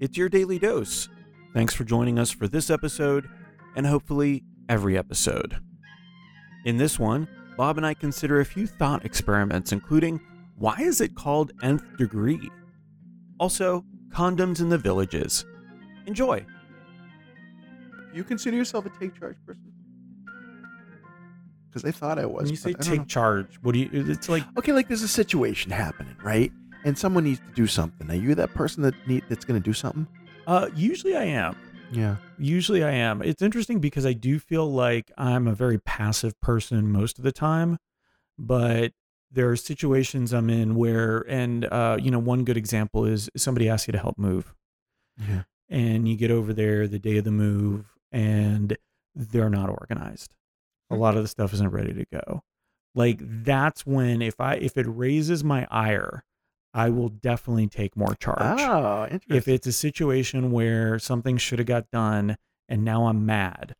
It's your daily dose. Thanks for joining us for this episode and hopefully every episode. In this one, Bob and I consider a few thought experiments, including why is it called nth degree? Also, condoms in the villages. Enjoy. You consider yourself a take charge person? Because I thought I was. When you say but know. take charge, what do you? It's like okay, like there's a situation happening, right? And someone needs to do something. Are you that person that need that's going to do something? uh, usually I am. Yeah. Usually I am. It's interesting because I do feel like I'm a very passive person most of the time, but there are situations I'm in where, and uh, you know, one good example is somebody asks you to help move, Yeah. and you get over there the day of the move, and they're not organized. A lot of the stuff isn't ready to go. Like that's when if I if it raises my ire, I will definitely take more charge Oh, interesting. if it's a situation where something should have got done and now I'm mad,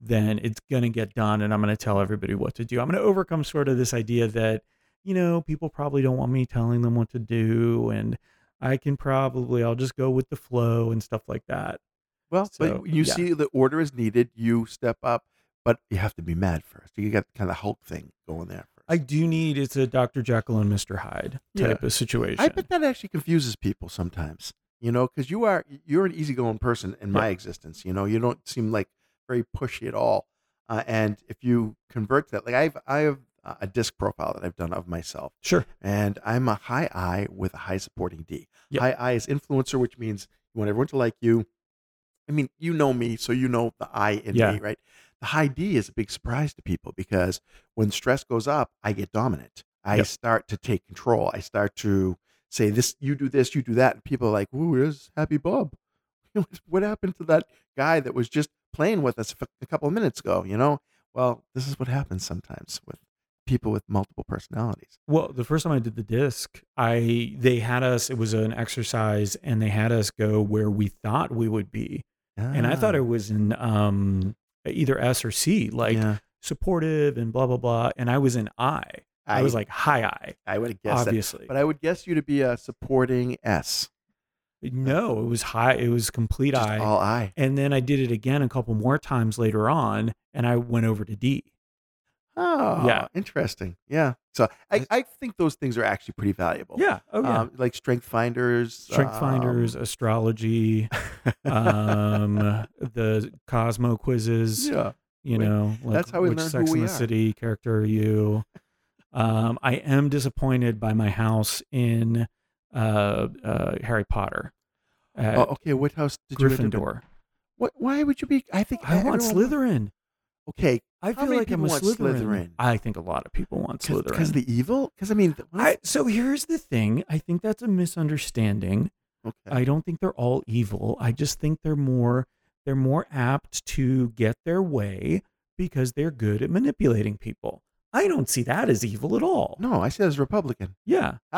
then it's going to get done and I'm going to tell everybody what to do. I'm going to overcome sort of this idea that, you know, people probably don't want me telling them what to do and I can probably I'll just go with the flow and stuff like that. well, so, but you yeah. see the order is needed, you step up, but you have to be mad first. You got kind of Hulk thing going there first. I do need it's a Dr. Jekyll and Mr. Hyde type Yeah. of situation. I bet that actually confuses people sometimes. You know, because you are you're an easygoing person in my existence. You know, you don't seem like very pushy at all. Uh, and if you convert that, like I've I have a disc profile that I've done of myself, sure. and I'm a high I with a high supporting D. Yep. High I is influencer, which means you want everyone to like you. I mean, you know me, so you know the I in Yeah. me, right? The high D is a big surprise to people because when stress goes up, I get dominant. I Yep. start to take control. I start to say this, you do this, you do that, and people are like, "Ooh, where's Happy Bob? what happened to that guy that was just playing with us a couple of minutes ago?" You know. Well, this is what happens sometimes with people with multiple personalities. Well, the first time I did the disc, I they had us. It was an exercise, and they had us go where we thought we would be, and I thought Ah, it was in um either S or C, like yeah. supportive and blah blah blah, and I was in I. I, was like high I, I would have guessed that, obviously. but I would guess you to be a supporting S, no, it was high. It was complete just I. all I. and then I did it again a couple more times later on, and I went over to D. Oh, Yeah. interesting. Yeah, so I, I think those things are actually pretty valuable. Yeah. Oh yeah. um, like strength finders, Strength finders, um, astrology, um, the Cosmo quizzes. yeah, you Wait, know like that's how we which learn who sex we in the are. city character are you um i am disappointed by my house in uh uh harry potter oh, okay. What house did you up in? gryffindor What? Why would you be? I think i want everyone- slytherin Okay, i How feel many like i'm a want slytherin. Slytherin? i think a lot of people want slytherin because the evil. Because I mean, th- what I, so here's the thing i think that's a misunderstanding okay. I don't think they're all evil. I just think they're more they're more apt to get their way because they're good at manipulating people. I don't see that as evil at all. no, I said as Republican. Yeah.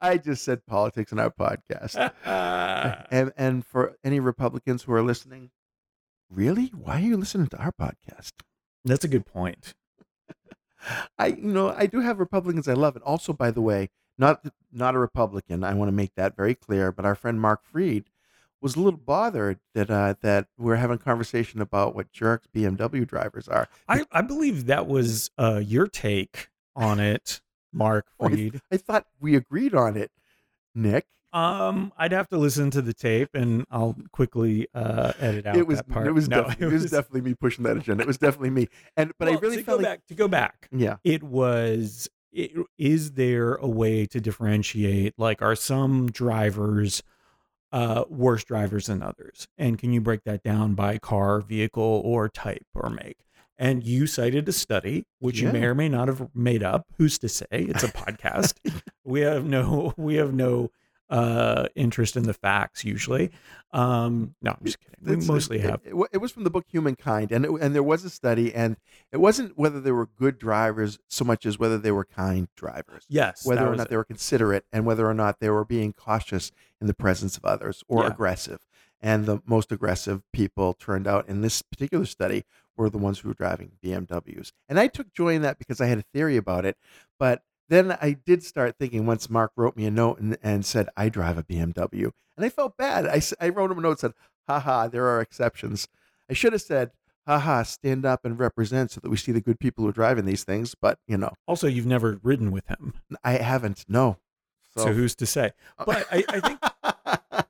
I just said politics in our podcast. and and for any Republicans who are listening, really, why are you listening to our podcast? That's a good point. I you know I do have Republicans I love, and also by the way, not not a Republican. I want to make that very clear. But our friend Mark Freed was a little bothered that uh, that we're having a conversation about what jerks BMW drivers are. I, I believe that was uh, your take on it, Mark Oh, I- Freed. I thought we agreed on it, Nick. Um, I'd have to listen to the tape, and I'll quickly uh, edit out It was that part. it was No, def- it was definitely me pushing that agenda. It was definitely me. And but Well, I really felt like back to go back. yeah. it was it, is there a way to differentiate like are some drivers uh worse drivers than others and can you break that down by car vehicle or type or make and you cited a study which you may or may not have made up who's to say it's a podcast we have no we have no uh interest in the facts usually um no i'm just kidding we It's- mostly it, have It, it was from the book Humankind, and it, and there was a study, and it wasn't whether they were good drivers so much as whether they were kind drivers, yes whether or not they were considerate, and whether or not they were being cautious in the presence of others or Yeah. aggressive. And the most aggressive people turned out in this particular study were the ones who were driving BMWs. And I took joy in that because I had a theory about it. But then I did start thinking once Mark wrote me a note and, and said, I drive a BMW. And I felt bad. I, I wrote him a note and said, haha, there are exceptions. I should have said, haha, stand up and represent so that we see the good people who are driving these things. But, you know, Also, you've never ridden with him, I haven't. No. so, who's to say? Uh, but I, I think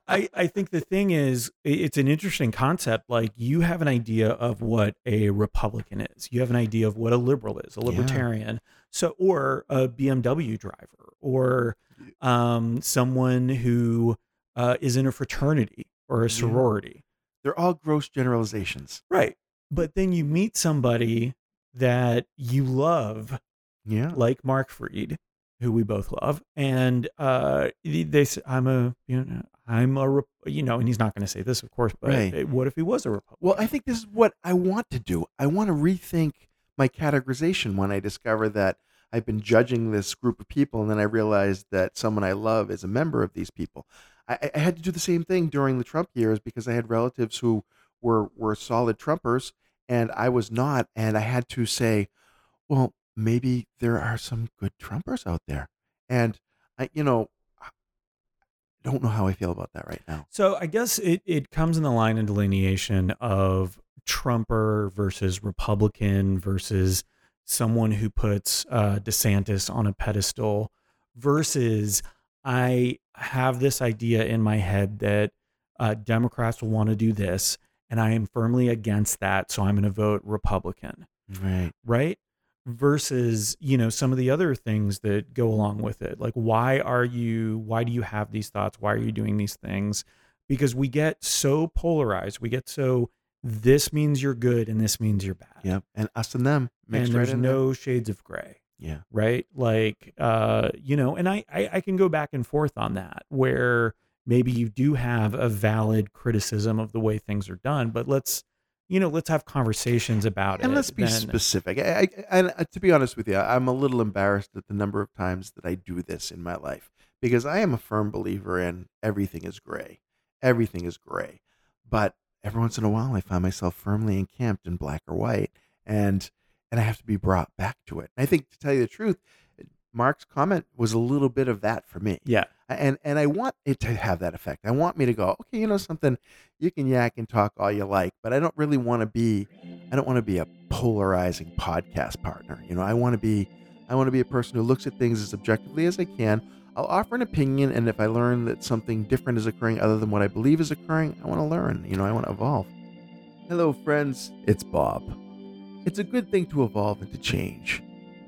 I, I think the thing is it's an interesting concept like you have an idea of what a republican is you have an idea of what a liberal is a Yeah. libertarian so or a bmw driver or um, someone who uh, is in a fraternity or a Yeah. sorority they're all gross generalizations. right but then you meet somebody that you love Yeah. like Mark Freed, who we both love, and uh, they say, "I'm a, you know, I'm a, Rep-" you know," and he's not going to say this, of course, but Right. what if he was a Republican? Well, I think this is what I want to do. I want to rethink my categorization when I discover that I've been judging this group of people, and then I realized that someone I love is a member of these people. I, I- had to do the same thing during the Trump years because I had relatives who were were solid Trumpers, and I was not, and I had to say, well, maybe there are some good Trumpers out there, and I, you know, don't know how I feel about that right now. So I guess it it comes in the line of delineation of Trumper versus Republican versus someone who puts uh, DeSantis on a pedestal versus I have this idea in my head that uh, Democrats will want to do this, and I am firmly against that, so I'm going to vote Republican, Right. right? Versus, you know, some of the other things that go along with it. Like, why are you, why do you have these thoughts? Why are you doing these things? Because we get so polarized. We get so, this means you're good and this means you're bad. Yeah, and us and them and right there's there. no shades of gray Yeah. right like uh you know and I, I i can go back and forth on that where maybe you do have a valid criticism of the way things are done but let's you know let's have conversations about And it And let's be then. specific. I, I, and uh, to be honest with you, I'm a little embarrassed at the number of times that I do this in my life because I am a firm believer in everything is gray. Everything is gray. But every once in a while, I find myself firmly encamped in black or white, and and I have to be brought back to it. And I think, to tell you the truth, Mark's comment was a little bit of that for me. yeah and and I want it to have that effect. I want me to go, okay, you know something, you can yak and talk all you like, but I don't really want to be, I don't want to be a polarizing podcast partner. You know, I want to be, I want to be a person who looks at things as objectively as I can. I'll offer an opinion, and if I learn that something different is occurring other than what I believe is occurring, I want to learn. You know, I want to evolve. Hello, friends. It's Bob. It's a good thing to evolve and to change.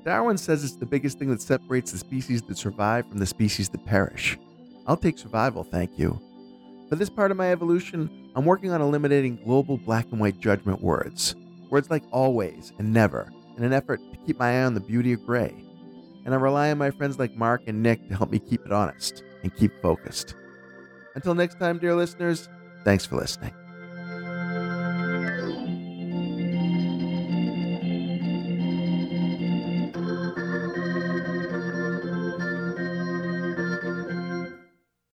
Darwin says it's the biggest thing that separates the species that survive from the species that perish. I'll take survival, thank you. For this part of my evolution, I'm working on eliminating global black and white judgment words. Words like always and never, in an effort to keep my eye on the beauty of gray. And I rely on my friends like Mark and Nick to help me keep it honest and keep focused. Until next time, dear listeners, thanks for listening.